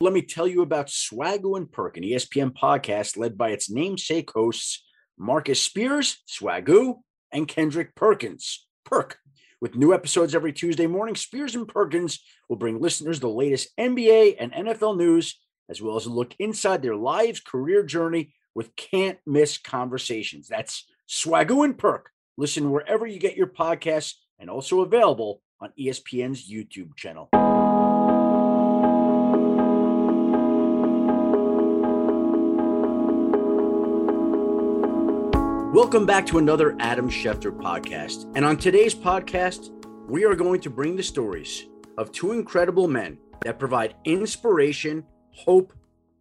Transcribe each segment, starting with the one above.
let me tell you about Swagu and Perk, an ESPN podcast led by its namesake hosts, Marcus Spears, Swagu, and Kendrick Perkins, Perk. With new episodes every Tuesday morning, Spears and Perkins will bring listeners the latest NBA and NFL news, as well as a look inside their lives' career journey with can't miss conversations. That's Swagu and Perk. Listen wherever you get your podcasts and also available on ESPN's YouTube channel. Welcome back to another Adam Schefter podcast. And on today's podcast, we are going to bring the stories of two incredible men that provide inspiration, hope,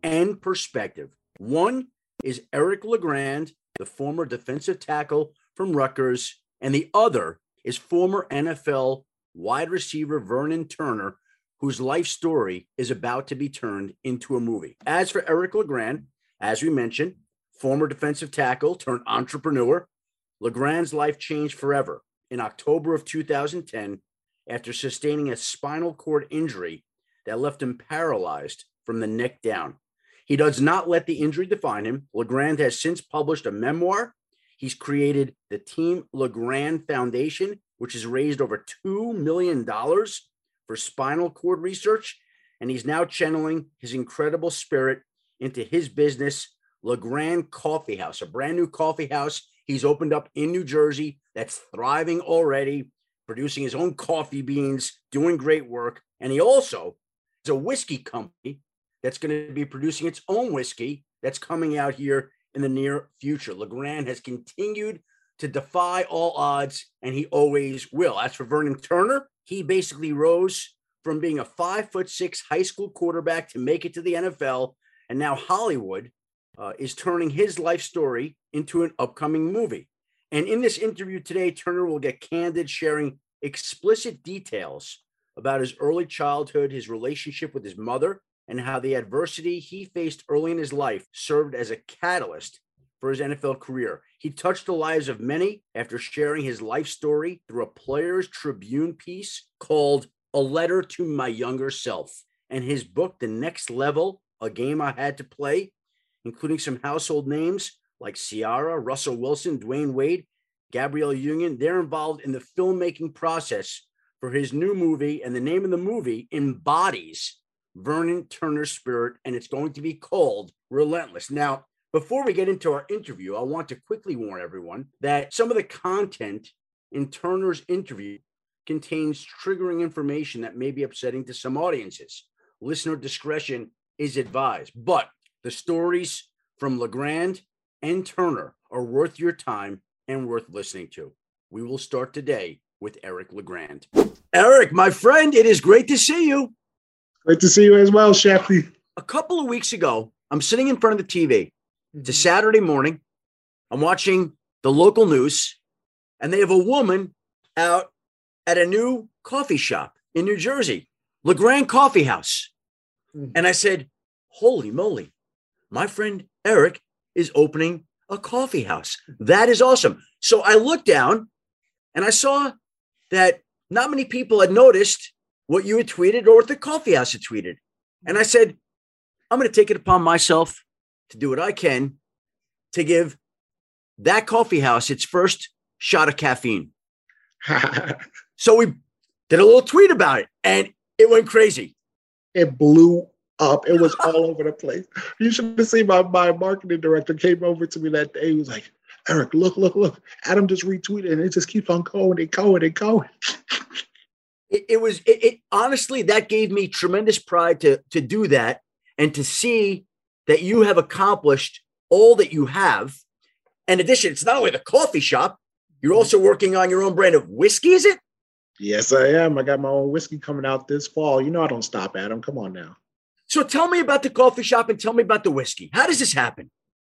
and perspective. One is Eric LeGrand, the former defensive tackle from Rutgers, and the other is former NFL wide receiver Vernon Turner, whose life story is about to be turned into a movie. As for Eric LeGrand, as we mentioned, former defensive tackle turned entrepreneur, LeGrand's life changed forever in October of 2010 after sustaining a spinal cord injury that left him paralyzed from the neck down. He does not let the injury define him. LeGrand has since published a memoir. He's created the Team LeGrand Foundation, which has raised over $2 million for spinal cord research. And he's now channeling his incredible spirit into his business LeGrand Coffee House, a brand new coffee house he's opened up in New Jersey that's thriving already, producing his own coffee beans, doing great work. And he also is a whiskey company that's going to be producing its own whiskey that's coming out here in the near future. LeGrand has continued to defy all odds, and he always will. As for Vernon Turner, he basically rose from being a five foot six high school quarterback to make it to the NFL. And now Hollywood uh, is turning his life story into an upcoming movie. And in this interview today, Turner will get candid, sharing explicit details about his early childhood, his relationship with his mother, and how the adversity he faced early in his life served as a catalyst for his NFL career. He touched the lives of many after sharing his life story through a Players Tribune piece called A Letter to My Younger Self. And his book, The Next Level, A Game I Had to Play, including some household names like Ciara, Russell Wilson, Dwyane Wade, Gabrielle Union. They're involved in the filmmaking process for his new movie, and the name of the movie embodies Vernon Turner's spirit, and it's going to be called Relentless. Now, before we get into our interview, I want to quickly warn everyone that some of the content in Turner's interview contains triggering information that may be upsetting to some audiences. Listener discretion is advised, but the stories from LeGrand and Turner are worth your time and worth listening to. We will start today with Eric LeGrand. Eric, my friend, it is great to see you. Great to see you as well, Sheffy. A couple of weeks ago, I'm sitting in front of the TV. It's a mm-hmm. Saturday morning. I'm watching the local news, and they have a woman out at a new coffee shop in New Jersey, LeGrand Coffee House. Mm. And I said, Holy moly, my friend Eric is opening a coffee house. That is awesome. So I looked down and I saw that not many people had noticed what you had tweeted or what the coffee house had tweeted. And I said, I'm going to take it upon myself to do what I can to give that coffee house its first shot of caffeine. so we did a little tweet about it and it went crazy. It blew up. It was all over the place. You should have seen my, my marketing director came over to me that day. He was like, Eric, look, look, look. Adam just retweeted and it just keeps on going and going and going. It, it was it, it, honestly that gave me tremendous pride to to do that and to see that you have accomplished all that you have. In addition, it's not only the coffee shop, you're also working on your own brand of whiskey, is it? Yes, I am. I got my own whiskey coming out this fall. You know I don't stop, Adam. Come on now. So tell me about the coffee shop and tell me about the whiskey. How does this happen?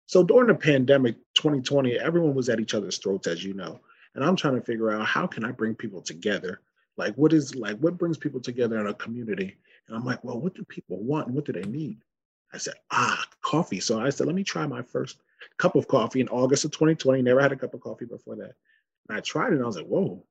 So during the pandemic 2020, everyone was at each other's throats, as you know. And I'm trying to figure out how can I bring people together? Like what is like what brings people together in a community? And I'm like, well, what do people want and what do they need? I said, ah, coffee. So I said, let me try my first cup of coffee in August of 2020. Never had a cup of coffee before that. And I tried it and I was like, whoa,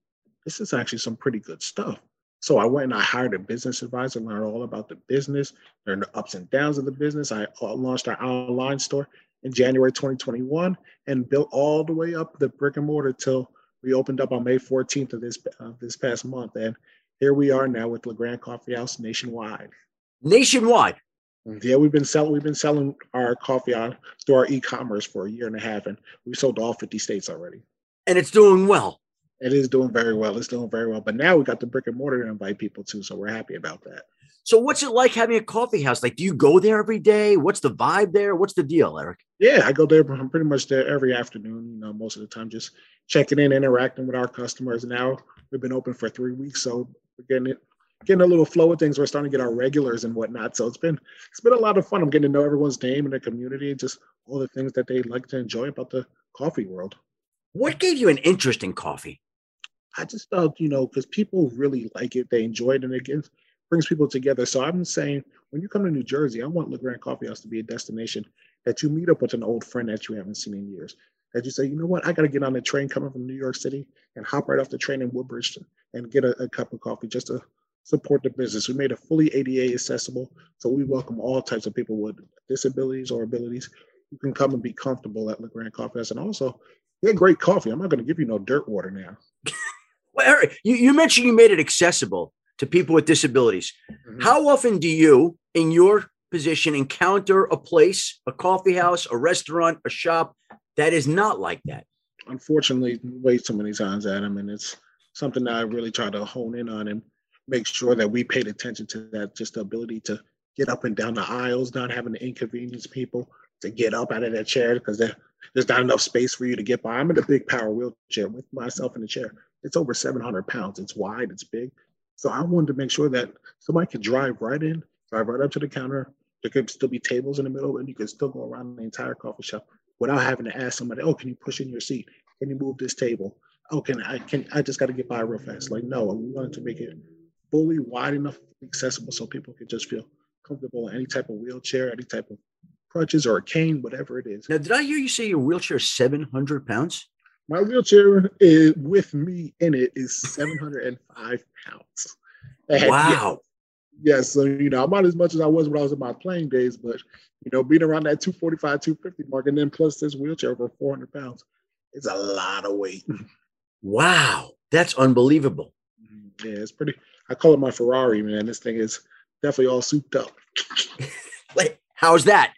this is actually some pretty good stuff. So I went and I hired a business advisor, learned all about the business, learned the ups and downs of the business. I uh, launched our online store in January 2021 and built all the way up the brick and mortar till we opened up on May 14th of this of this past month. And here we are now with LeGrand Coffee House nationwide. Nationwide. Yeah, we've been selling we've been selling our coffee on through our e-commerce for a year and a half, and we've sold to all 50 states already. And it's doing well. It is doing very well. It's doing very well. But now we got the brick and mortar to invite people to, so we're happy about that. So what's it like having a coffee house? Like, do you go there every day? What's the vibe there? What's the deal, Eric? Yeah, I go there. I'm pretty much there every afternoon. You know, most of the time, just checking in, interacting with our customers. Now we've been open for three weeks, so we're getting it, getting a little flow of things. We're starting to get our regulars and whatnot. So it's been it's been a lot of fun. I'm getting to know everyone's name in the community, just all the things that they like to enjoy about the coffee world. What gave you an interest in coffee? I just felt, you know, because people really like it, they enjoy it, and it brings people together. So I'm saying, when you come to New Jersey, I want LeGrand Coffee House to be a destination that you meet up with an old friend that you haven't seen in years. That you say, you know what, I got to get on the train coming from New York City and hop right off the train in Woodbridge and get a, a cup of coffee just to support the business. We made it fully ADA accessible, so we welcome all types of people with disabilities or abilities. You can come and be comfortable at LeGrand Coffee House, and also get great coffee. I'm not going to give you no dirt water now. Well, Eric, you, you mentioned you made it accessible to people with disabilities. Mm-hmm. How often do you, in your position, encounter a place, a coffee house, a restaurant, a shop that is not like that? Unfortunately, way too many times, Adam, and it's something that I really try to hone in on and make sure that we paid attention to that. Just the ability to get up and down the aisles, not having to inconvenience people to get up out of their chair because there's not enough space for you to get by. I'm in a big power wheelchair with myself in the chair. It's over 700 pounds. It's wide, it's big. So I wanted to make sure that somebody could drive right in, drive right up to the counter. There could still be tables in the middle, and you could still go around the entire coffee shop without having to ask somebody, "Oh, can you push in your seat? Can you move this table? Oh, can I? Can I just got to get by real fast?" Like, no, we wanted to make it fully wide enough, accessible, so people could just feel comfortable in any type of wheelchair, any type of crutches or a cane, whatever it is. Now, did I hear you say your wheelchair is 700 pounds? My wheelchair is, with me in it is 705 pounds. And wow. Yes, yeah, so you know, I'm not as much as I was when I was in my playing days, but you know, being around that 245, 250 mark, and then plus this wheelchair over 400 pounds, it's a lot of weight. Wow, that's unbelievable. Mm-hmm. Yeah, it's pretty. I call it my Ferrari, man. This thing is definitely all souped up. Wait, how's that?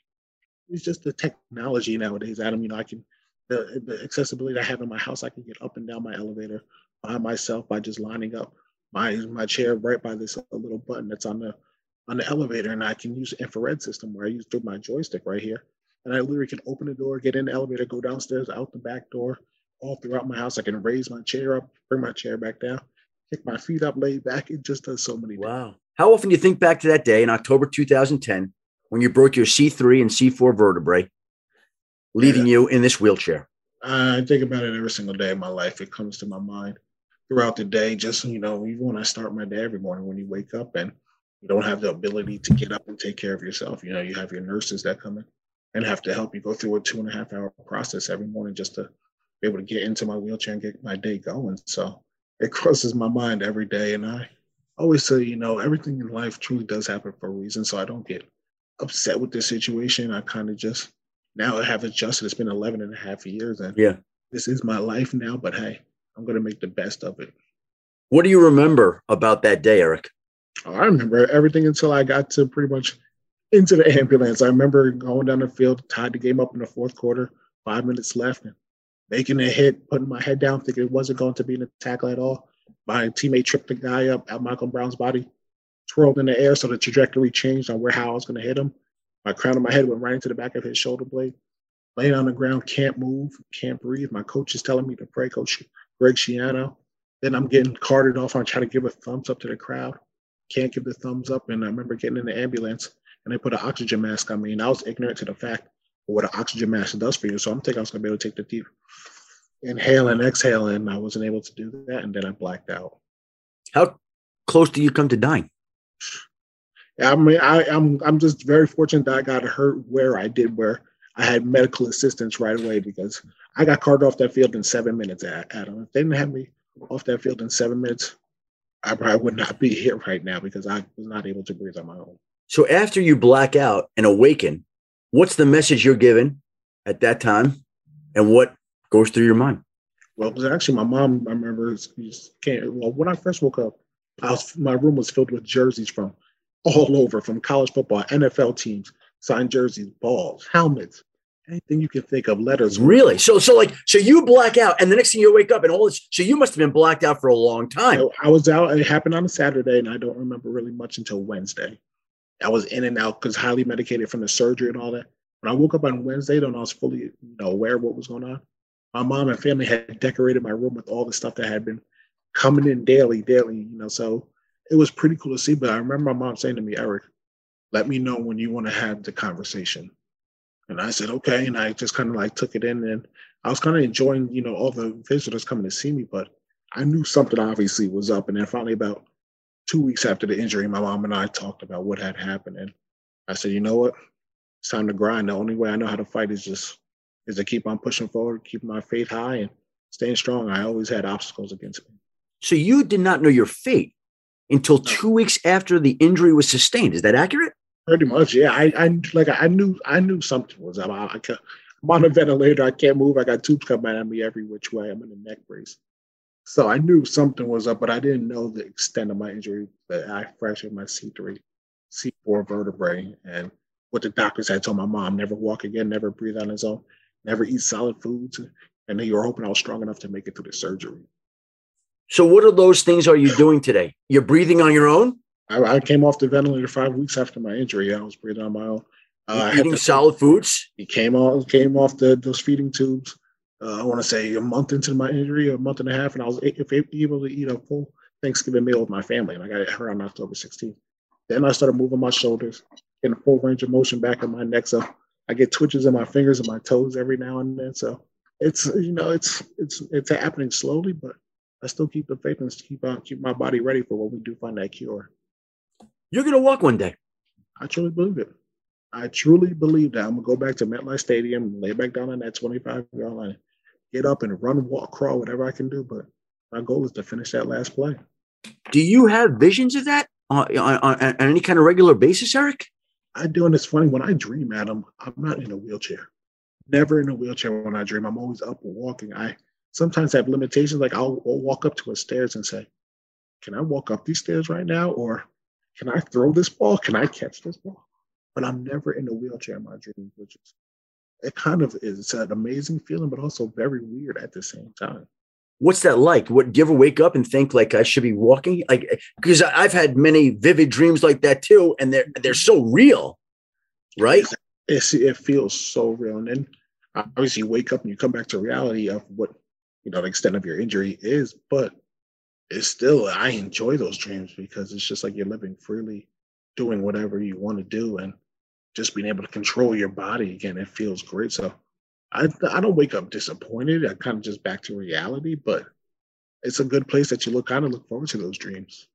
It's just the technology nowadays, Adam. You know, I can the, the accessibility I have in my house, I can get up and down my elevator by myself by just lining up my my chair right by this little button that's on the on the elevator, and I can use infrared system where I use through my joystick right here, and I literally can open the door, get in the elevator, go downstairs, out the back door, all throughout my house. I can raise my chair up, bring my chair back down, kick my feet up, lay back. It just does so many. Wow! Things. How often do you think back to that day in October 2010 when you broke your C3 and C4 vertebrae? Leaving yeah. you in this wheelchair? I think about it every single day of my life. It comes to my mind throughout the day. Just you know, even when I start my day every morning, when you wake up and you don't have the ability to get up and take care of yourself, you know, you have your nurses that come in and have to help you go through a two and a half hour process every morning just to be able to get into my wheelchair and get my day going. So it crosses my mind every day, and I always say, you know, everything in life truly does happen for a reason. So I don't get upset with the situation. I kind of just now I have adjusted. It's been 11 and a half years and yeah, this is my life now, but hey, I'm going to make the best of it. What do you remember about that day, Eric? Oh, I remember everything until I got to pretty much into the ambulance. I remember going down the field, tied the game up in the fourth quarter, five minutes left, and making a hit, putting my head down, thinking it wasn't going to be an tackle at all. My teammate tripped the guy up at Malcolm Brown's body, twirled in the air, so the trajectory changed on where how I was going to hit him. My crown of my head went right into the back of his shoulder blade. Laying on the ground, can't move, can't breathe. My coach is telling me to pray, Coach Greg Schiano. Then I'm getting carted off. I'm trying to give a thumbs up to the crowd. Can't give the thumbs up. And I remember getting in the ambulance and they put an oxygen mask on me. And I was ignorant to the fact of what an oxygen mask does for you. So I'm thinking I was going to be able to take the deep inhale and exhale. And I wasn't able to do that. And then I blacked out. How close do you come to dying? I mean, I, I'm I'm just very fortunate that I got hurt where I did, where I had medical assistance right away because I got carted off that field in seven minutes. Adam, if they didn't have me off that field in seven minutes, I probably would not be here right now because I was not able to breathe on my own. So after you black out and awaken, what's the message you're given at that time, and what goes through your mind? Well, it was actually my mom. I remember came. Well, when I first woke up, I was my room was filled with jerseys from all over, from college football, NFL teams, signed jerseys, balls, helmets, anything you can think of, letters. Really? So, so like, so you black out, and the next thing you wake up, and all this. So you must have been blacked out for a long time. I, I was out. It happened on a Saturday, and I don't remember really much until Wednesday. I was in and out because highly medicated from the surgery and all that. When I woke up on Wednesday, then I was fully you know, aware of what was going on. My mom and family had decorated my room with all the stuff that had been coming in daily, daily, you know. So it was pretty cool to see. But I remember my mom saying to me, Eric, let me know when you want to have the conversation. And I said, okay. And I just kind of like took it in and I was kind of enjoying, you know, all the visitors coming to see me, but I knew something obviously was up. And then finally about two weeks after the injury, my mom and I talked about what had happened. And I said, you know what? It's time to grind. The only way I know how to fight is just is to keep on pushing forward, keep my faith high and staying strong. I always had obstacles against me. So you did not know your fate until two weeks after the injury was sustained. Is that accurate? Pretty much, yeah. I, I like I knew I knew something was up. I, I I'm on a ventilator. I can't move. I got tubes coming at me every which way. I'm in a neck brace. So I knew something was up, but I didn't know the extent of my injury. That I fractured my C3, C4 vertebrae, and what the doctors had told my mom: never walk again, never breathe on his own, never eat solid foods. And they were hoping I was strong enough to make it through the surgery. So, what are those things are you doing today? You're breathing on your own? I, I came off the ventilator five weeks after my injury. I was breathing on my own. Uh, eating solid foods. He came off came off the those feeding tubes uh, I want to say a month into my injury, a month and a half, and I was able to eat a full Thanksgiving meal with my family, and I got it hurt on October 16th. Then I started moving my shoulders, getting a full range of motion back in my neck, so I get twitches in my fingers and my toes every now and then. So it's you know it's it's it's happening slowly, but I still keep the faith and keep on keep my body ready for when we do find that cure. You're gonna walk one day. I truly believe it. I truly believe that I'm gonna go back to MetLife Stadium, lay back down on that 25 yard line, get up and run, walk, crawl, whatever I can do. But my goal is to finish that last play. Do you have visions of that on, on, on, on any kind of regular basis, Eric? I do, and it's funny when I dream, Adam. I'm not in a wheelchair. Never in a wheelchair when I dream. I'm always up and walking. I sometimes I have limitations. Like I'll, I'll walk up to a stairs and say, "Can I walk up these stairs right now?" Or "Can I throw this ball? Can I catch this ball?" But I'm never in a wheelchair in my dreams, which is it kind of is it's an amazing feeling, but also very weird at the same time. What's that like? What do you ever wake up and think like I should be walking? Like because I've had many vivid dreams like that too, and they're they're so real, right? It's, it feels so real, and then obviously you wake up and you come back to reality of what you know the extent of your injury is, but it's still I enjoy those dreams because it's just like you're living freely, doing whatever you want to do, and just being able to control your body again, it feels great. So I I don't wake up disappointed. I kind of just back to reality, but it's a good place that you look kind of look forward to those dreams.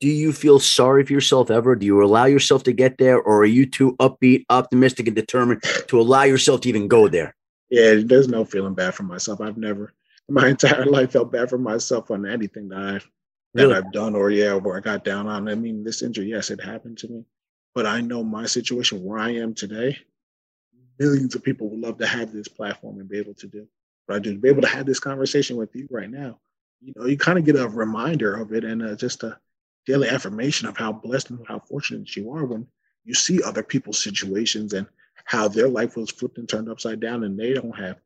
Do you feel sorry for yourself ever? Do you allow yourself to get there, or are you too upbeat, optimistic, and determined to allow yourself to even go there? Yeah, there's no feeling bad for myself. I've never my entire life felt bad for myself on anything that I've that really? I've done or yeah, where I got down on. I mean, this injury, yes, it happened to me. But I know my situation where I am today, millions of people would love to have this platform and be able to do what I do. To be able to have this conversation with you right now, you know, you kind of get a reminder of it and uh, just a daily affirmation of how blessed and how fortunate you are when you see other people's situations and how their life was flipped and turned upside down and they don't have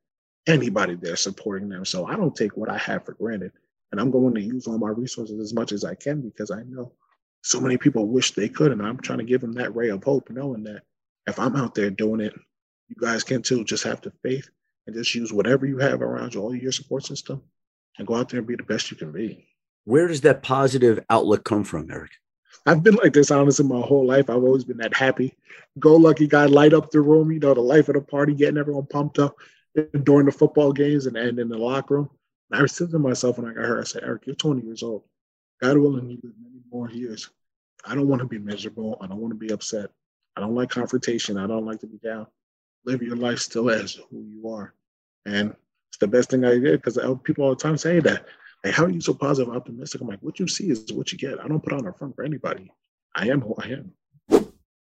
anybody there supporting them. So I don't take what I have for granted. And I'm going to use all my resources as much as I can because I know so many people wish they could. And I'm trying to give them that ray of hope, knowing that if I'm out there doing it, you guys can too. Just have the faith and just use whatever you have around you, all your support system, and go out there and be the best you can be. Where does that positive outlook come from, Eric? I've been like this honestly my whole life. I've always been that happy, go lucky guy, light up the room, you know, the life of the party, getting everyone pumped up during the football games and, and in the locker room. And I said to myself when I got hurt, I said, Eric, you're 20 years old. God willing, you live many more years. I don't want to be miserable. I don't want to be upset. I don't like confrontation. I don't like to be down. Live your life still as who you are. And it's the best thing I did because people all the time say that. Hey, how are you so positive, optimistic? I'm like, what you see is what you get. I don't put on a front for anybody. I am who I am.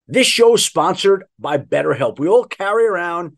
This show is sponsored by BetterHelp. We all carry around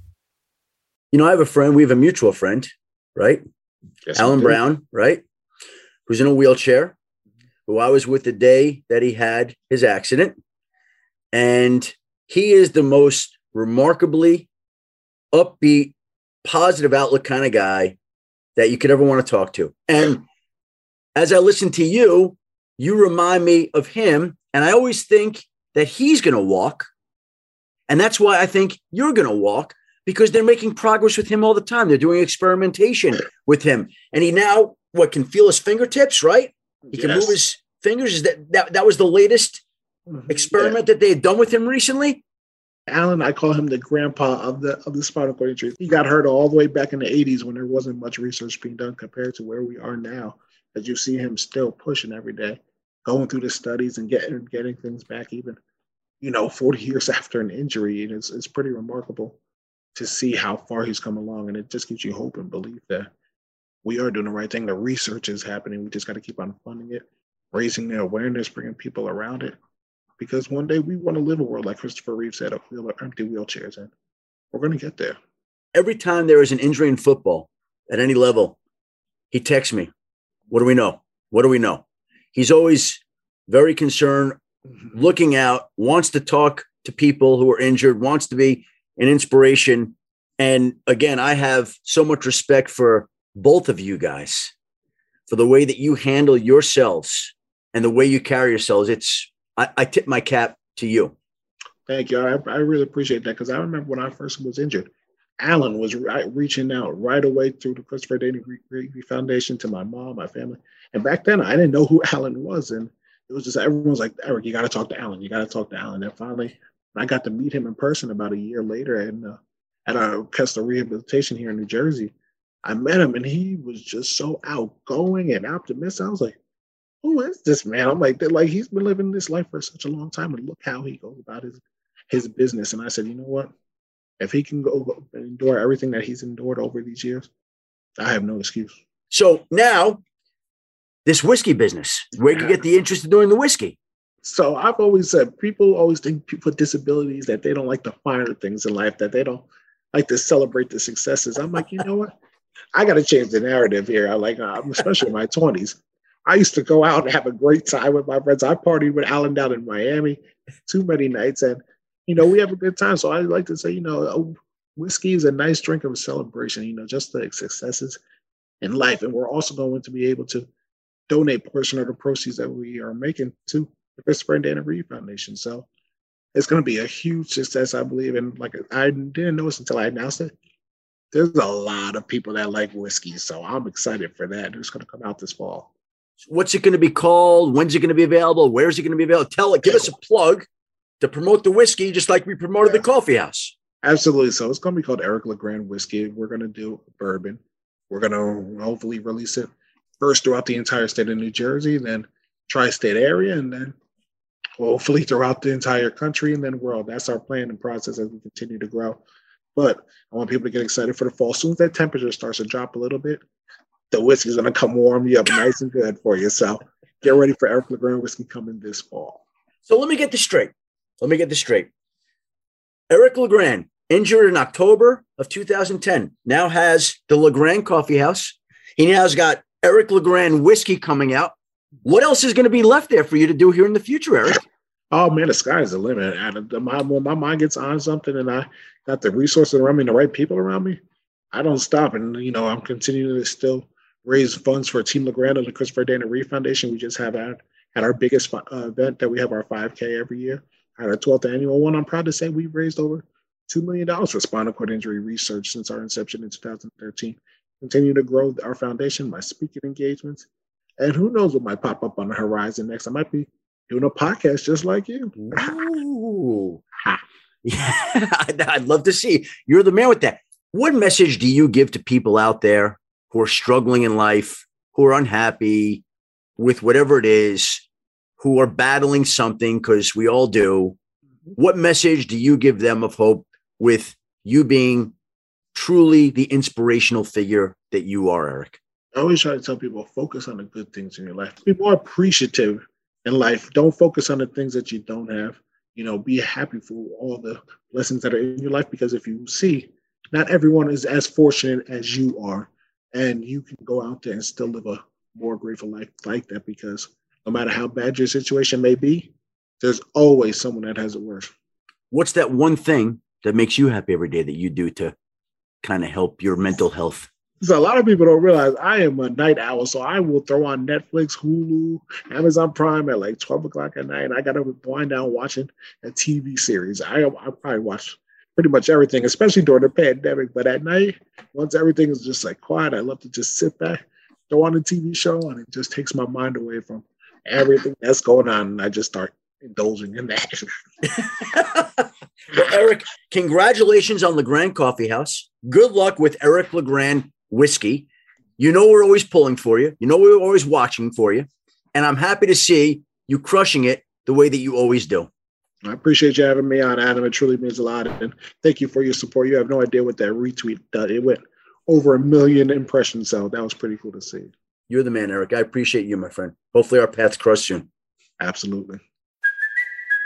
You know, I have a friend, we have a mutual friend, right? Yes, Alan Brown, right? Who's in a wheelchair, who I was with the day that he had his accident. And he is the most remarkably upbeat, positive outlook kind of guy that you could ever want to talk to. And as I listen to you, you remind me of him. And I always think that he's going to walk. And that's why I think you're going to walk because they're making progress with him all the time. They're doing experimentation with him. And he now, what, can feel his fingertips, right? He can Yes. move his fingers. Is that, that that was the latest Mhm. experiment that they had done with him recently? Alan, I call him the grandpa of the of the spinal cord injury. He got hurt all the way back in the 80s when there wasn't much research being done compared to where we are now. As you see him still pushing every day, going through the studies and getting getting things back even, you know, 40 years after an injury. And it's it's pretty remarkable to see how far he's come along. And it just gives you hope and belief that we are doing the right thing. The research is happening. We just got to keep on funding it, raising the awareness, bringing people around it because one day we want to live a world like Christopher Reeve said, of wheel- empty wheelchairs, and we're going to get there. Every time there is an injury in football at any level, he texts me. What do we know? What do we know? He's always very concerned, mm-hmm. looking out, wants to talk to people who are injured, wants to be an inspiration. And again, I have so much respect for both of you guys for the way that you handle yourselves and the way you carry yourselves. It's, I, I tip my cap to you. Thank you. I, I really appreciate that because I remember when I first was injured, Alan was right, reaching out right away through the Christopher Dana Reeve Foundation to my mom, my family. And back then, I didn't know who Alan was. And it was just everyone was like, Eric, you got to talk to Alan. You got to talk to Alan. And finally, I got to meet him in person about a year later and uh, at our Kessler Rehabilitation here in New Jersey. I met him and he was just so outgoing and optimistic. I was like, who is this man? I'm like, like he's been living this life for such a long time, and look how he goes about his his business. And I said, you know what? If he can go and endure everything that he's endured over these years, I have no excuse. So now, this whiskey business, where you get the interest in doing the whiskey? So I've always said people always think people with disabilities that they don't like the finer things in life, that they don't like to celebrate the successes. I'm like, you know what? I got to change the narrative here. I like, uh, especially in my 20s. I used to go out and have a great time with my friends. I partied with Alan down in Miami too many nights, and you know we have a good time. So I like to say, you know, uh, whiskey is a nice drink of celebration. You know, just the successes in life, and we're also going to be able to donate portion of the proceeds that we are making to the Christopher and Dana Reeve Foundation. So it's going to be a huge success, I believe. And like I didn't know this until I announced it. There's a lot of people that like whiskey, so I'm excited for that. It's going to come out this fall. What's it going to be called? When's it going to be available? Where's it going to be available? Tell it. Give us a plug to promote the whiskey, just like we promoted the coffee house. Absolutely. So it's going to be called Eric LeGrand Whiskey. We're going to do bourbon. We're going to hopefully release it first throughout the entire state of New Jersey, then tri-state area, and then hopefully throughout the entire country and then world. That's our plan and process as we continue to grow. But I want people to get excited for the fall. As soon as that temperature starts to drop a little bit, the whiskey's gonna come warm you up nice and good for you. So get ready for Eric LeGrand whiskey coming this fall. So let me get this straight. Let me get this straight. Eric LeGrand, injured in October of 2010, now has the LeGrand Coffee House. He now has got Eric LeGrand whiskey coming out. What else is going to be left there for you to do here in the future, Eric? Oh man, the sky's the limit. And my, when my mind gets on something and I got the resources around me and the right people around me, I don't stop. And you know, I'm continuing to still raise funds for Team LeGrand and the Christopher Dana Reeve Foundation. We just have had, had our biggest uh, event that we have our 5K every year. At our 12th annual one, I'm proud to say we've raised over $2 million for spinal cord injury research since our inception in 2013. Continue to grow our foundation, my speaking engagements, and who knows what might pop up on the horizon next. I might be doing a podcast just like you. Ooh. yeah, I'd love to see. You're the man with that. What message do you give to people out there who are struggling in life, who are unhappy with whatever it is, who are battling something, because we all do? What message do you give them of hope with you being truly the inspirational figure that you are, Eric? I always try to tell people focus on the good things in your life. Be more appreciative in life. Don't focus on the things that you don't have. You know, be happy for all the blessings that are in your life because if you see, not everyone is as fortunate as you are. And you can go out there and still live a more grateful life like that because no matter how bad your situation may be, there's always someone that has it worse. What's that one thing that makes you happy every day that you do to kind of help your mental health? So a lot of people don't realize I am a night owl, so I will throw on Netflix, Hulu, Amazon Prime at like twelve o'clock at night. I got to wind down watching a TV series. I I probably watch pretty much everything, especially during the pandemic. But at night, once everything is just like quiet, I love to just sit back, throw on a TV show, and it just takes my mind away from everything that's going on, and I just start indulging in that. well, Eric, congratulations on LeGrand Coffee House. Good luck with Eric LeGrand whiskey. You know we're always pulling for you. You know we're always watching for you. And I'm happy to see you crushing it the way that you always do. I appreciate you having me on, Adam. It truly means a lot. And thank you for your support. You have no idea what that retweet did. It went over a million impressions. So that was pretty cool to see. You're the man, Eric. I appreciate you, my friend. Hopefully our paths cross soon. Absolutely.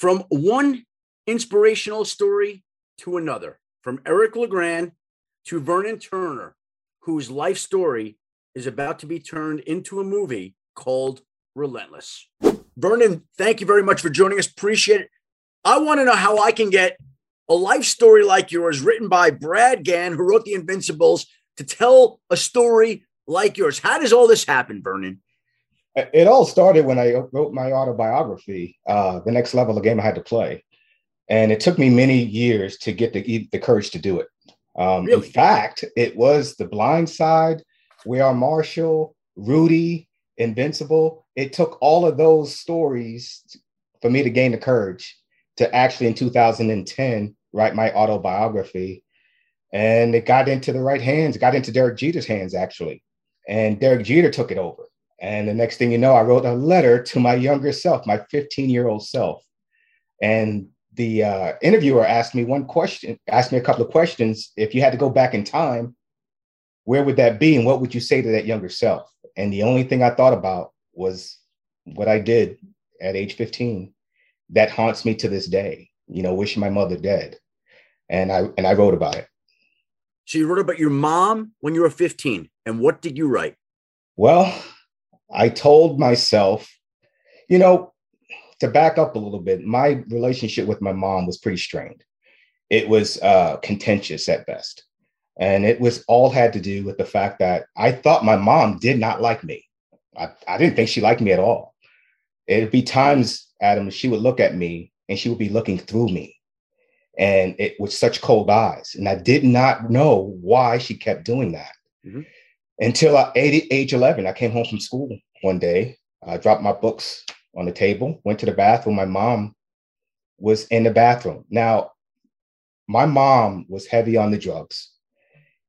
From one inspirational story to another, from Eric LeGrand to Vernon Turner, whose life story is about to be turned into a movie called Relentless. Vernon, thank you very much for joining us. Appreciate it. I want to know how I can get a life story like yours, written by Brad Gann, who wrote The Invincibles, to tell a story like yours. How does all this happen, Vernon? It all started when I wrote my autobiography, uh, The Next Level, the game I had to play. And it took me many years to get the, the courage to do it. Um, really? In fact, it was The Blind Side, We Are Marshall, Rudy, Invincible. It took all of those stories for me to gain the courage to actually, in 2010, write my autobiography. And it got into the right hands, got into Derek Jeter's hands, actually. And Derek Jeter took it over. And the next thing you know, I wrote a letter to my younger self, my 15 year old self. And the uh, interviewer asked me one question, asked me a couple of questions. If you had to go back in time, where would that be? And what would you say to that younger self? And the only thing I thought about was what I did at age 15 that haunts me to this day, you know, wishing my mother dead. And I and I wrote about it. So you wrote about your mom when you were 15. And what did you write? Well, I told myself, you know, to back up a little bit, my relationship with my mom was pretty strained. It was uh, contentious at best. And it was all had to do with the fact that I thought my mom did not like me. I, I didn't think she liked me at all. it'd be times, Adam, she would look at me and she would be looking through me. And it with such cold eyes. And I did not know why she kept doing that. Mm-hmm. Until I, age 11, I came home from school one day. I dropped my books on the table, went to the bathroom. My mom was in the bathroom. Now, my mom was heavy on the drugs.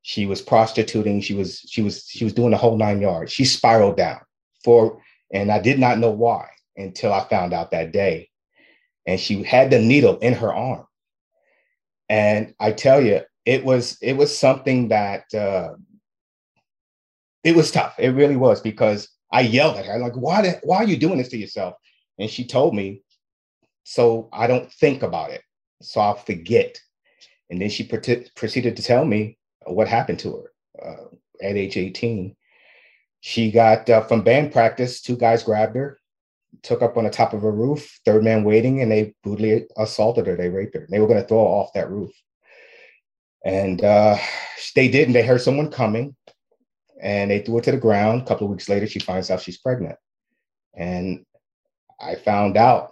She was prostituting. She was she was she was doing the whole nine yards. She spiraled down for, and I did not know why until I found out that day. And she had the needle in her arm. And I tell you, it was it was something that uh, it was tough. It really was because I yelled at her like, "Why? The, why are you doing this to yourself?" And she told me, "So I don't think about it, so I'll forget." And then she pre- proceeded to tell me what happened to her uh, at age 18. She got uh, from band practice, two guys grabbed her, took up on the top of a roof, third man waiting, and they brutally assaulted her. They raped her. They were going to throw her off that roof. And uh, they didn't. they heard someone coming, and they threw her to the ground. A couple of weeks later, she finds out she's pregnant. And I found out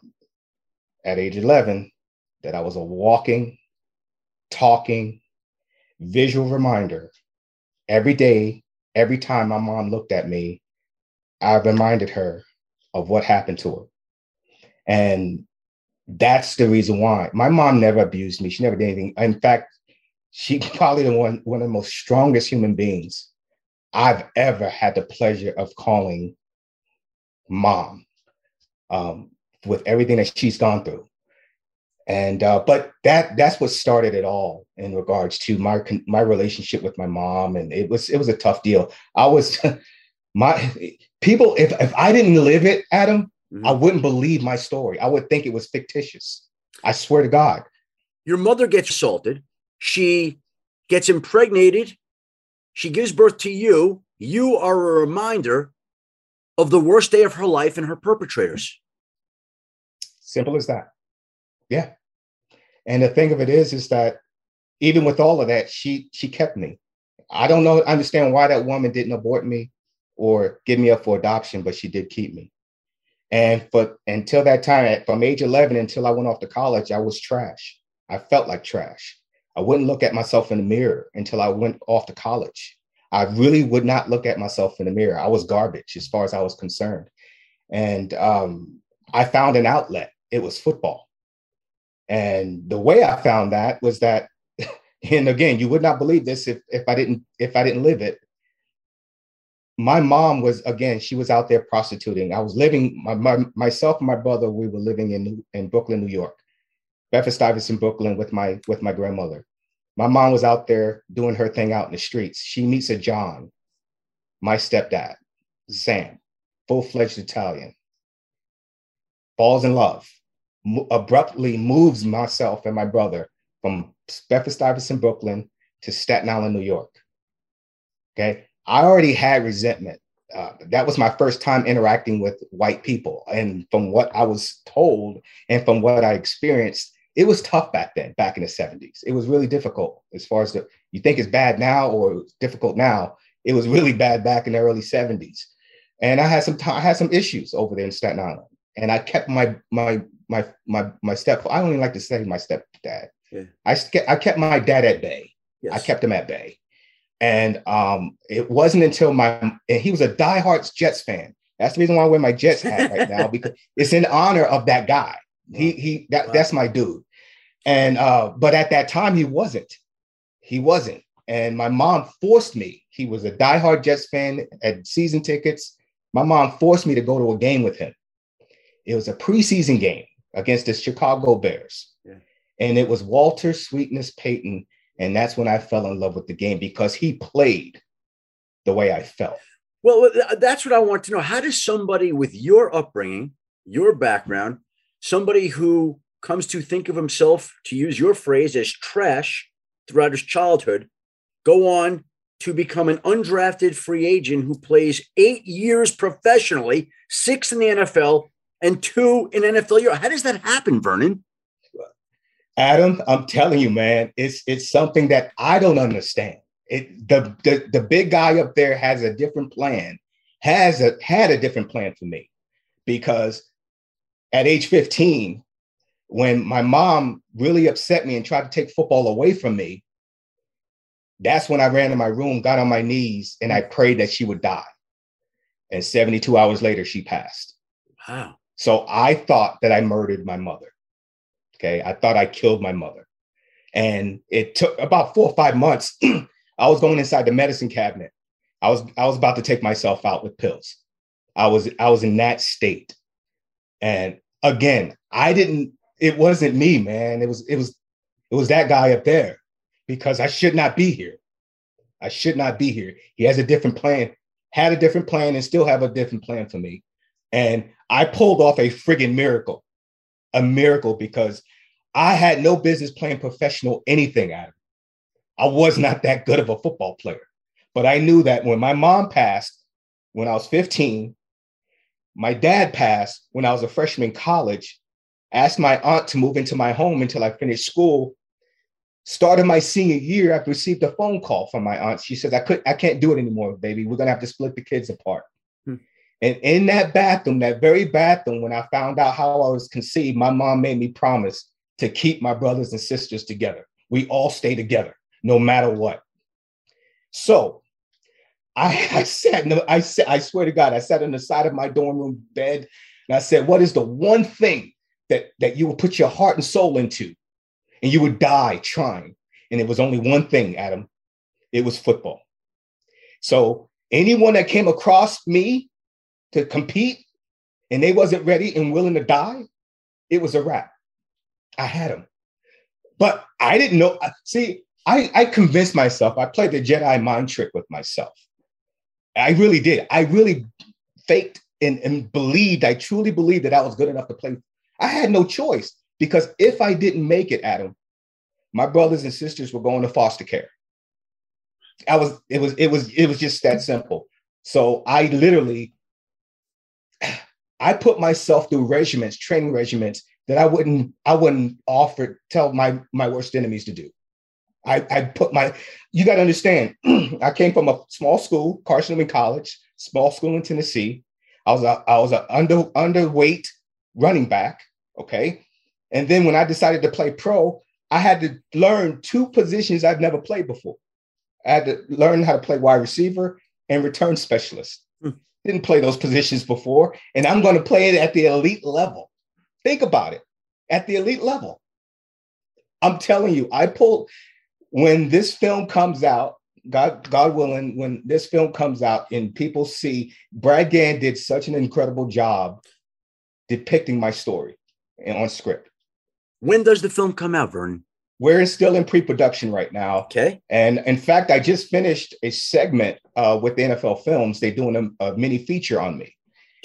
at age 11 that I was a walking, talking, visual reminder every day, every time my mom looked at me, I reminded her of what happened to her. And that's the reason why my mom never abused me. She never did anything. In fact, she probably the one, one of the most strongest human beings I've ever had the pleasure of calling mom um, with everything that she's gone through. And uh, but that that's what started it all in regards to my my relationship with my mom. And it was it was a tough deal. I was my people if if i didn't live it adam mm-hmm. i wouldn't believe my story. I would think it was fictitious. I swear to god. Your mother gets assaulted. She gets impregnated she gives birth to you you are a reminder of the worst day of her life and her perpetrators simple as that yeah and the thing of it is, is that even with all of that, she she kept me. I don't know, understand why that woman didn't abort me or give me up for adoption, but she did keep me. And for until that time, from age 11 until I went off to college, I was trash. I felt like trash. I wouldn't look at myself in the mirror until I went off to college. I really would not look at myself in the mirror. I was garbage as far as I was concerned. And um, I found an outlet. It was football. And the way I found that was that, and again, you would not believe this if, if I didn't if I didn't live it. My mom was again, she was out there prostituting. I was living my, my myself and my brother, we were living in in Brooklyn, New York. Bedford Stuyvesant, Brooklyn with my with my grandmother. My mom was out there doing her thing out in the streets. She meets a John, my stepdad, Sam, full-fledged Italian. Falls in love abruptly moves myself and my brother from Bedford Stuyvesant, Brooklyn to Staten Island, New York. Okay. I already had resentment. Uh, that was my first time interacting with white people. And from what I was told and from what I experienced, it was tough back then, back in the 70s. It was really difficult as far as the, you think it's bad now or difficult now. It was really bad back in the early 70s. And I had some I had some issues over there in Staten Island. And I kept my my my my my step. I don't even like to say my stepdad. Yeah. I I kept my dad at bay. Yes. I kept him at bay, and um, it wasn't until my and he was a diehard Jets fan. That's the reason why I wear my Jets hat right now because it's in honor of that guy. He he that wow. that's my dude. And uh, but at that time he wasn't. He wasn't. And my mom forced me. He was a diehard Jets fan, at season tickets. My mom forced me to go to a game with him. It was a preseason game against the Chicago Bears. Yeah. And it was Walter Sweetness Payton. And that's when I fell in love with the game because he played the way I felt. Well, that's what I want to know. How does somebody with your upbringing, your background, somebody who comes to think of himself, to use your phrase, as trash throughout his childhood, go on to become an undrafted free agent who plays eight years professionally, six in the NFL, and two in NFL Europe. How does that happen, Vernon? Adam, I'm telling you, man, it's it's something that I don't understand. It the the, the big guy up there has a different plan, has a had a different plan for me because at age 15, when my mom really upset me and tried to take football away from me, that's when I ran to my room, got on my knees, and I prayed that she would die. And 72 hours later, she passed. Wow. So I thought that I murdered my mother. Okay. I thought I killed my mother. And it took about four or five months. I was going inside the medicine cabinet. I was I was about to take myself out with pills. I was I was in that state. And again, I didn't it wasn't me, man. It was it was it was that guy up there because I should not be here. I should not be here. He has a different plan, had a different plan and still have a different plan for me. And I pulled off a friggin' miracle. A miracle because I had no business playing professional anything, Adam. I was not that good of a football player. But I knew that when my mom passed when I was 15, my dad passed when I was a freshman in college, asked my aunt to move into my home until I finished school. Started my senior year, I received a phone call from my aunt. She says, I could I can't do it anymore, baby. We're gonna have to split the kids apart. Hmm. And in that bathroom, that very bathroom, when I found out how I was conceived, my mom made me promise to keep my brothers and sisters together. We all stay together no matter what. So I, I sat, in the, I said, I swear to God, I sat on the side of my dorm room bed and I said, what is the one thing that, that you would put your heart and soul into and you would die trying? And it was only one thing, Adam. It was football. So anyone that came across me to compete and they wasn't ready and willing to die, it was a wrap. I had them. But I didn't know. See, I, I convinced myself, I played the Jedi mind trick with myself. I really did. I really faked and, and believed, I truly believed that I was good enough to play. I had no choice because if I didn't make it, Adam, my brothers and sisters were going to foster care. I was, it was, it was, it was just that simple. So I literally, I put myself through regiments, training regiments that I wouldn't, I wouldn't offer, tell my my worst enemies to do. I, I put my, you got to understand, I came from a small school, Carson Newman College, small school in Tennessee. I was a, I was an under underweight running back. Okay. And then when I decided to play pro, I had to learn two positions I've never played before. I had to learn how to play wide receiver and return specialist. Hmm. Didn't play those positions before, and I'm going to play it at the elite level. Think about it at the elite level. I'm telling you, I pulled when this film comes out, God, God willing, when this film comes out and people see Brad Gann did such an incredible job depicting my story on script. When does the film come out, Vernon? We're still in pre-production right now. Okay. And in fact, I just finished a segment uh, with the NFL Films. They're doing a, a mini feature on me.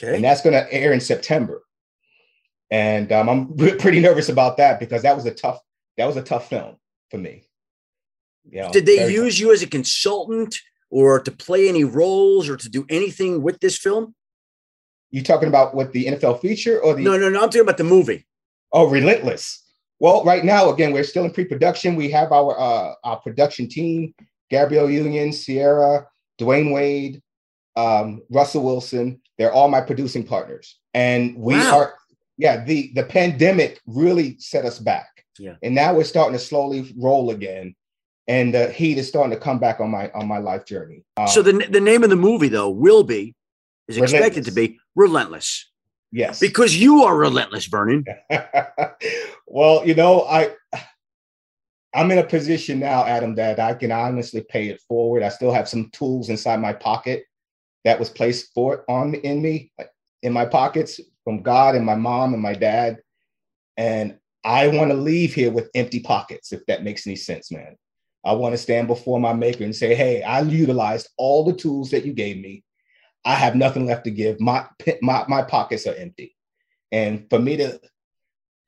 Okay. And that's going to air in September. And um, I'm pretty nervous about that because that was a tough that was a tough film for me. You know, Did they use you as a consultant or to play any roles or to do anything with this film? You talking about what the NFL feature or the No, no, no, I'm talking about the movie. Oh, Relentless. Well, right now, again, we're still in pre-production. We have our uh, our production team: Gabrielle Union, Ciara, Dwyane Wade, um, Russell Wilson. They're all my producing partners, and we wow. are. Yeah, the the pandemic really set us back. Yeah, and now we're starting to slowly roll again and the heat is starting to come back on my on my life journey. Um, so the the name of the movie though will be is expected to be relentless. Yes, because you are relentless, Vernon. well, you know I. I'm in a position now, Adam, that I can honestly pay it forward. I still have some tools inside my pocket that was placed for on in me, in my pockets from God and my mom and my dad. And I want to leave here with empty pockets, if that makes any sense, man. I want to stand before my maker and say, hey, I utilized all the tools that you gave me. I have nothing left to give. My, my, my pockets are empty. And for me to,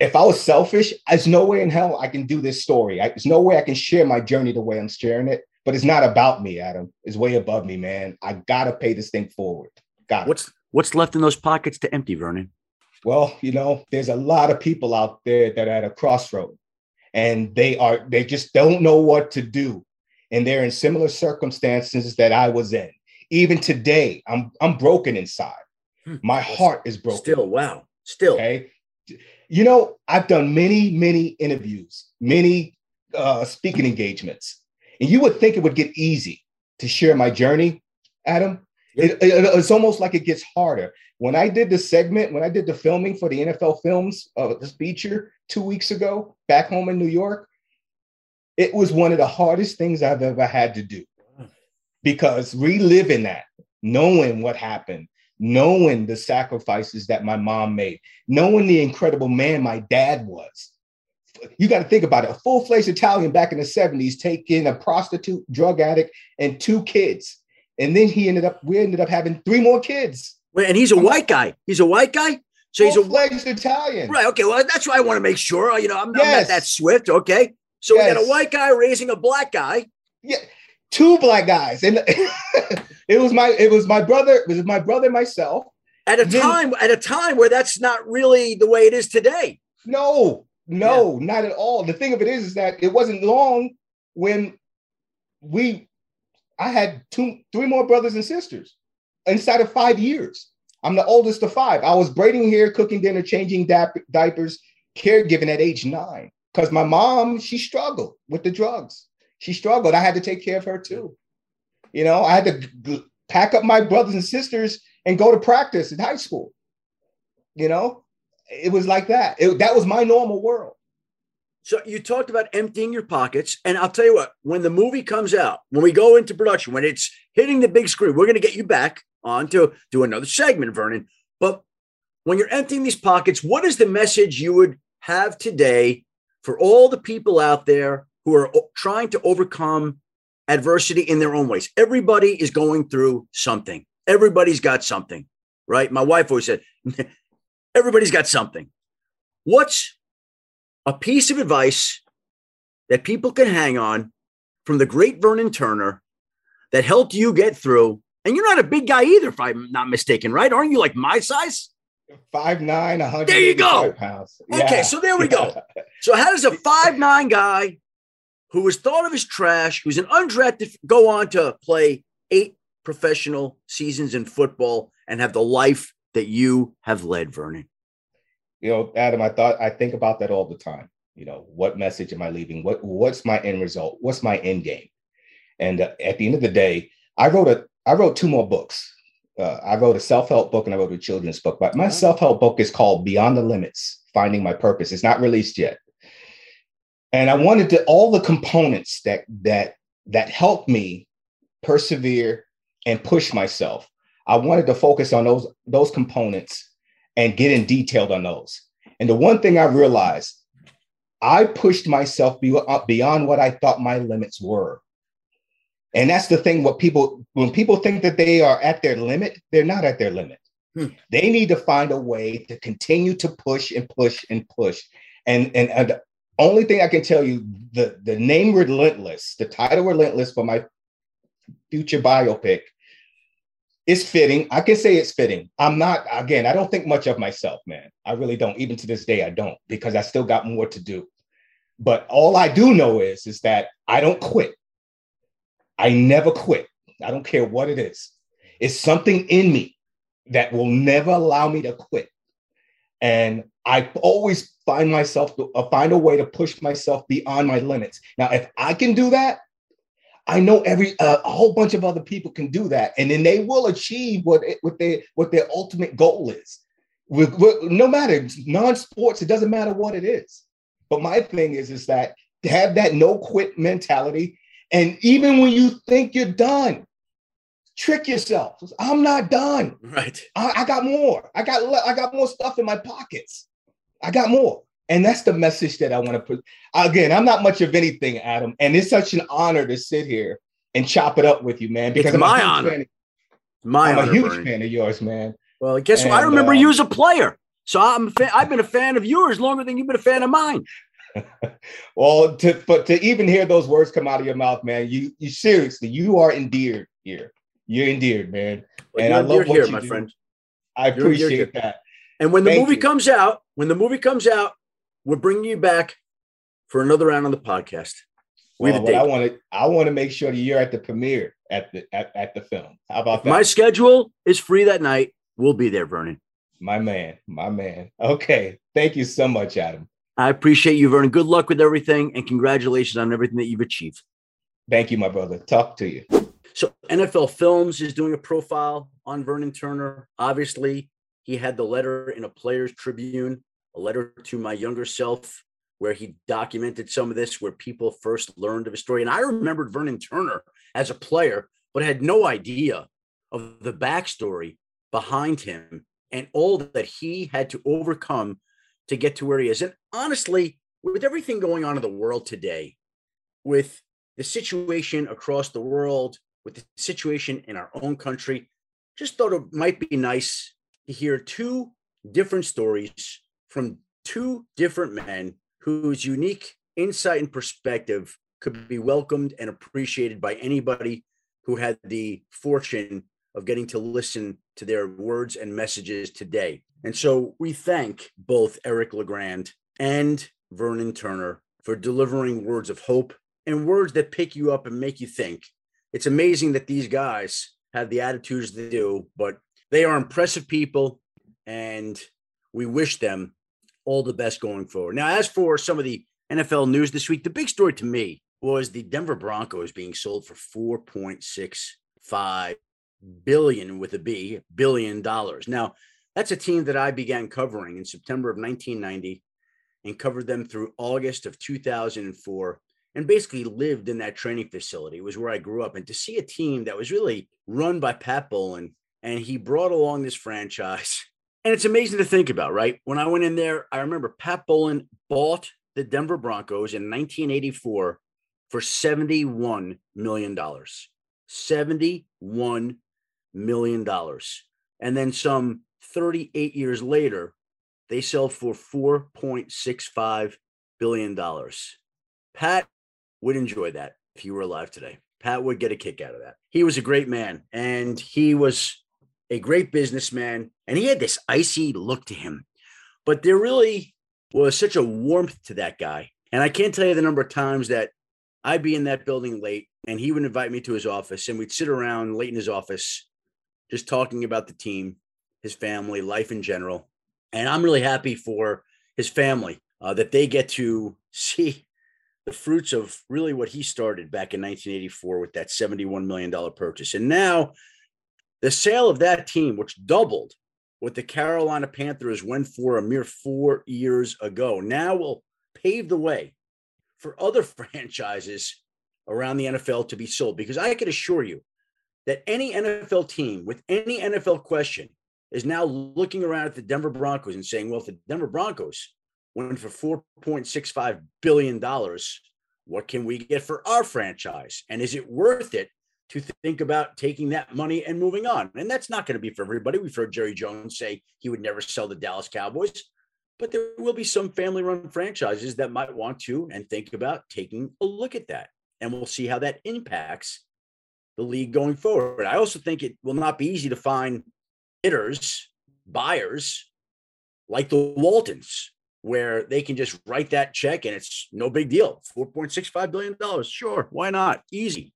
if I was selfish, there's no way in hell I can do this story. I, there's no way I can share my journey the way I'm sharing it. But it's not about me, Adam. It's way above me, man. I gotta pay this thing forward. Got what's what's left in those pockets to empty, Vernon? Well, you know, there's a lot of people out there that are at a crossroad and they are they just don't know what to do and they're in similar circumstances that I was in. Even today, I'm I'm broken inside. Hmm. My heart is broken. Still, wow. Still. Okay. you know, I've done many, many interviews, many uh, speaking engagements, and you would think it would get easy to share my journey, Adam. It, it, it's almost like it gets harder. When I did the segment, when I did the filming for the NFL Films uh, this feature two weeks ago, back home in New York, it was one of the hardest things I've ever had to do because reliving that, knowing what happened, knowing the sacrifices that my mom made, knowing the incredible man my dad was. You got to think about it. A full fledged Italian back in the 70s taking a prostitute, drug addict, and two kids. And then he ended up, we ended up having three more kids. And he's a white guy. He's a white guy? So he's a fledged Italian. Right. Okay. Well, that's why I want to make sure. You know, I'm, yes. I'm not that swift. Okay. So yes. we got a white guy raising a black guy. Yeah two black guys, and it was my it was my brother. It was my brother myself. At a then, time, at a time where that's not really the way it is today. No, no, yeah. not at all. The thing of it is, is that it wasn't long when we, I had two, three more brothers and sisters inside of five years. I'm the oldest of five. I was braiding hair, cooking dinner, changing dap- diapers, caregiving at age nine because my mom she struggled with the drugs she struggled. I had to take care of her too. You know, I had to g- pack up my brothers and sisters and go to practice in high school. You know, it was like that. It, that was my normal world. So you talked about emptying your pockets, and I'll tell you what: when the movie comes out, when we go into production, when it's hitting the big screen, we're going to get you back on to do another segment, Vernon. But when you're emptying these pockets, what is the message you would have today for all the people out there who are trying to overcome adversity in their own ways. Everybody is going through something. Everybody's got something, right? My wife always said, everybody's got something. What's a piece of advice that people can hang on from the great Vernon Turner that helped you get through? And you're not a big guy either, if I'm not mistaken, right? Aren't you like my size? Five nine, A 100. There you go. Pounds. Yeah. Okay, so there we go. so how does a five nine guy who was thought of as trash, who's an undrafted, go on to play eight professional seasons in football and have the life that you have led, Vernon? You know, Adam, I thought I think about that all the time. You know, what message am I leaving? What what's my end result? What's my end game? And uh, at the end of the day, I wrote a I wrote two more books. Uh, I wrote a self help book and I wrote a children's book. But my self help book is called Beyond the Limits: Finding My Purpose. It's not released yet and I wanted to all the components that that that helped me persevere and push myself. I wanted to focus on those those components and get in detailed on those. And the one thing I realized, I pushed myself beyond what I thought my limits were. And that's the thing. What people when people think that they are at their limit, they're not at their limit. Hmm. They need to find a way to continue to push and push and push. And, and, and only thing I can tell you, the the name Relentless, the title Relentless for my future biopic is fitting. I can say it's fitting. I'm not, again, I don't think much of myself, man. I really don't. Even to this day, I don't, because I still got more to do. But all I do know is, is that I don't quit. I never quit. I don't care what it is. It's something in me that will never allow me to quit. And I always find myself to uh, find a way to push myself beyond my limits. Now, if I can do that, I know every uh, a whole bunch of other people can do that, and then they will achieve what it, what they what their ultimate goal is. With, with, no matter non-sports, it doesn't matter what it is. But my thing is, is that to have that no quit mentality, and even when you think you're done, trick yourself. I'm not done. Right. I, I got more. I got I got more stuff in my pockets. I got more. And that's the message that I want to put. Again, I'm not much of anything, Adam. And it's such an honor to sit here and chop it up with you, man. Because it's I'm my honor. Fan. My I'm honor, a huge Bernie. fan of yours, man. Well, guess and, what? I remember uh, you as a player. So I'm a fan, I've been a fan of yours longer than you've been a fan of mine. well, to but to even hear those words come out of your mouth, man, you you seriously, you are endeared here. You're endeared, man. Well, and I love what here, you my do. friend. I appreciate that. And when the Thank movie you. comes out, when the movie comes out, we're bringing you back for another round on the podcast. We well, I want to I want to make sure that you're at the premiere at the at, at the film. How about that? My schedule is free that night. We'll be there, Vernon. My man, my man. Okay. Thank you so much, Adam. I appreciate you, Vernon. Good luck with everything and congratulations on everything that you've achieved. Thank you, my brother. Talk to you. So, NFL Films is doing a profile on Vernon Turner. Obviously, he had the letter in a Players Tribune, a letter to my younger self, where he documented some of this, where people first learned of his story. And I remembered Vernon Turner as a player, but had no idea of the backstory behind him and all that he had to overcome to get to where he is. And honestly, with everything going on in the world today, with the situation across the world, with the situation in our own country, just thought it might be nice to hear two different stories from two different men whose unique insight and perspective could be welcomed and appreciated by anybody who had the fortune of getting to listen to their words and messages today. And so we thank both Eric LeGrand and Vernon Turner for delivering words of hope and words that pick you up and make you think. It's amazing that these guys have the attitudes they do, but they are impressive people and we wish them all the best going forward. Now, as for some of the NFL news this week, the big story to me was the Denver Broncos being sold for 4.65 billion with a B, billion dollars. Now, that's a team that I began covering in September of 1990 and covered them through August of 2004 and basically lived in that training facility. It was where I grew up. And to see a team that was really run by Pat Bowlen and he brought along this franchise. And it's amazing to think about, right? When I went in there, I remember Pat Bowlen bought the Denver Broncos in 1984 for $71 million. $71 million. And then some 38 years later, they sell for $4.65 billion. Pat would enjoy that if he were alive today. Pat would get a kick out of that. He was a great man and he was a great businessman and he had this icy look to him. But there really was such a warmth to that guy. And I can't tell you the number of times that I'd be in that building late and he would invite me to his office and we'd sit around late in his office just talking about the team, his family, life in general. And I'm really happy for his family uh, that they get to see the fruits of really what he started back in 1984 with that $71 million purchase. And now the sale of that team, which doubled what the Carolina Panthers went for a mere four years ago, now will pave the way for other franchises around the NFL to be sold. Because I can assure you, that any NFL team with any NFL question is now looking around at the Denver Broncos and saying, well, if the Denver Broncos went for $4.65 billion, what can we get for our franchise? And is it worth it to think about taking that money and moving on? And that's not going to be for everybody. We've heard Jerry Jones say he would never sell the Dallas Cowboys, but there will be some family run franchises that might want to and think about taking a look at that. And we'll see how that impacts the league going forward. I also think it will not be easy to find bidders, buyers like the Waltons, where they can just write that check and it's no big deal. $4.65 billion. Sure. Why not? Easy.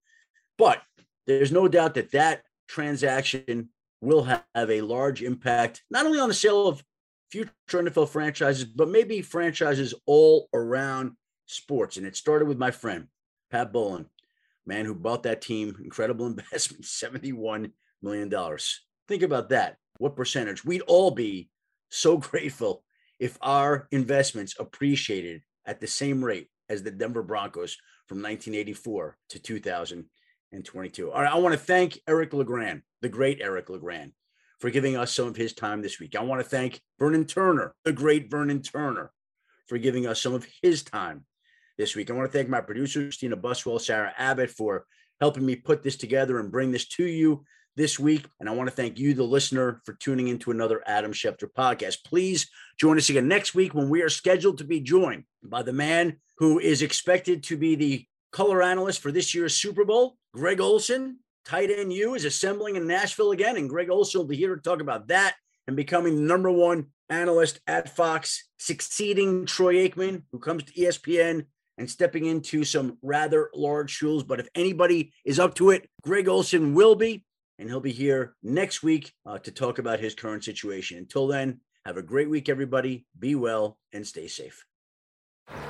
But there's no doubt that that transaction will have a large impact, not only on the sale of future NFL franchises, but maybe franchises all around sports. And it started with my friend, Pat Bowlen, man who bought that team, incredible investment, $71 million. Think about that. What percentage? We'd all be so grateful if our investments appreciated at the same rate as the Denver Broncos from 1984 to 2022. All right, I want to thank Eric LeGrand, the great Eric LeGrand, for giving us some of his time this week. I want to thank Vernon Turner, the great Vernon Turner, for giving us some of his time this week. I want to thank my producers, Christina Buswell, Sarah Abbott, for helping me put this together and bring this to you this week. And I want to thank you, the listener, for tuning into another Adam Schefter podcast. Please join us again next week when we are scheduled to be joined by the man who is expected to be the color analyst for this year's Super Bowl, Greg Olsen. Tight end U is assembling in Nashville again, and Greg Olsen will be here to talk about that and becoming the number one analyst at Fox, succeeding Troy Aikman, who comes to ESPN and stepping into some rather large shoes. But if anybody is up to it, Greg Olsen will be. And he'll be here next week uh, to talk about his current situation. Until then, have a great week, everybody. Be well and stay safe.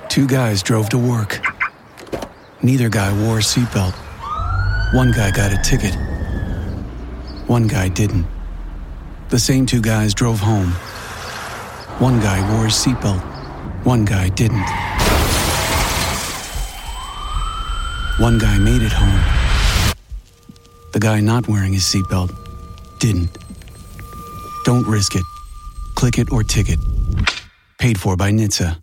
Two guys drove to work. Neither guy wore a seatbelt. One guy got a ticket. One guy didn't. The same two guys drove home. One guy wore his seatbelt. One guy didn't. One guy made it home. The guy not wearing his seatbelt didn't. Don't risk it. Click it or ticket. Paid for by NHTSA.